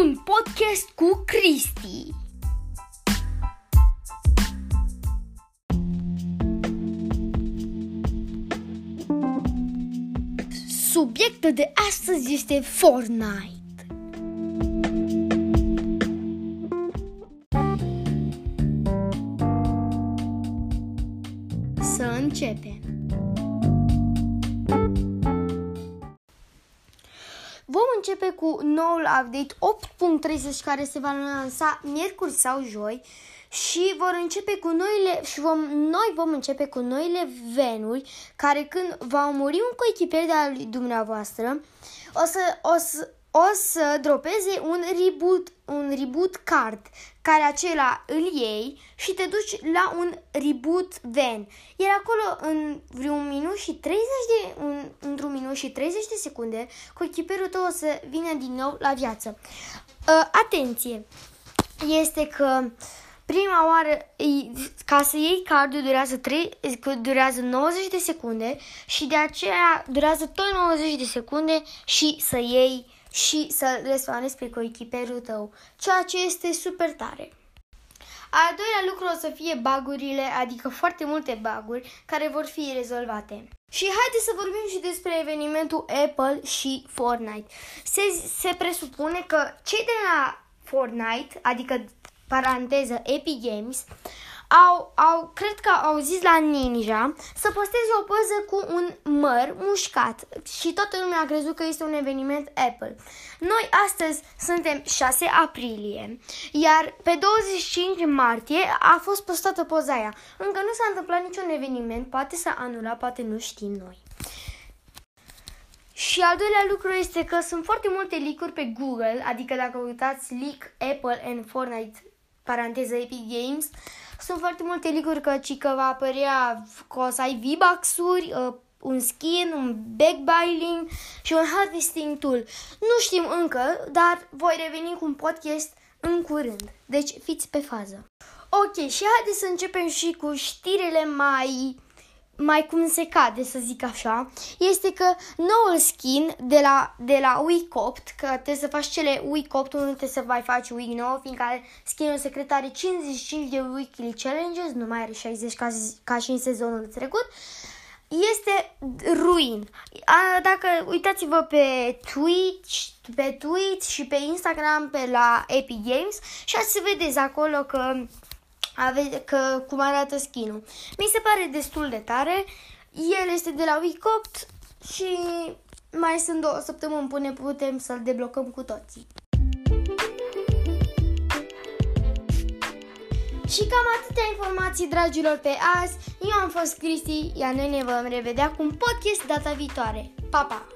un podcast cu Cristi. Subiectul de astăzi este Fortnite. Să începem. Începe cu noul update 8.30 care se va lansa miercuri sau joi și vor începe cu noile și vom, noi vom începe cu noile venuri care când va muri un coechipier de al dumneavoastră. O să, o să, o să dropeze un reboot, un reboot card care acela îl iei și te duci la un reboot van. Iar acolo în vreun minut și 30 de un, într-un minut și 30 de secunde, coechiperul tău o să vină din nou la viață. Uh, atenție! Este că prima oară, ca să iei cardul durează, 3, durează 90 de secunde și de aceea durează tot 90 de secunde și să iei și să respawnezi pe coechiperul tău, ceea ce este super tare. Al doilea lucru o să fie bagurile, adică foarte multe baguri care vor fi rezolvate. Și haideți să vorbim și despre evenimentul Apple și Fortnite. Se, se presupune că cei de la Fortnite, adică paranteză Epic Games, au, au, cred că au zis la Ninja să posteze o poză cu un măr mușcat și toată lumea a crezut că este un eveniment Apple. Noi astăzi suntem 6 aprilie, iar pe 25 martie a fost postată poza aia. Încă nu s-a întâmplat niciun eveniment, poate s-a anulat, poate nu știm noi. Și al doilea lucru este că sunt foarte multe leak pe Google, adică dacă uitați leak Apple and Fortnite, paranteză Epic Games, sunt foarte multe liguri că, ci că va apărea că o să ai V-Bucks-uri, uh, un skin, un backbiling și un harvesting tool. Nu știm încă, dar voi reveni cu un podcast în curând. Deci fiți pe fază. Ok, și haideți să începem și cu știrile mai mai cum se cade, să zic așa, este că noul skin de la, de la Wicopt, că trebuie să faci cele Wicopt, unde trebuie să mai faci Wii nou, fiindcă skinul secret are 55 de Weekly Challenges, nu mai are 60 ca, ca și în sezonul trecut, este ruin. A, dacă uitați-vă pe Twitch, pe Twitch și pe Instagram pe la Epic Games și ați să vedeți acolo că ave- că, cum arată skinul. Mi se pare destul de tare. El este de la Wicopt și mai sunt două săptămâni până putem să-l deblocăm cu toții. Și cam atâtea informații, dragilor, pe azi. Eu am fost Cristi, iar noi ne vom revedea cu un podcast data viitoare. Pa, pa!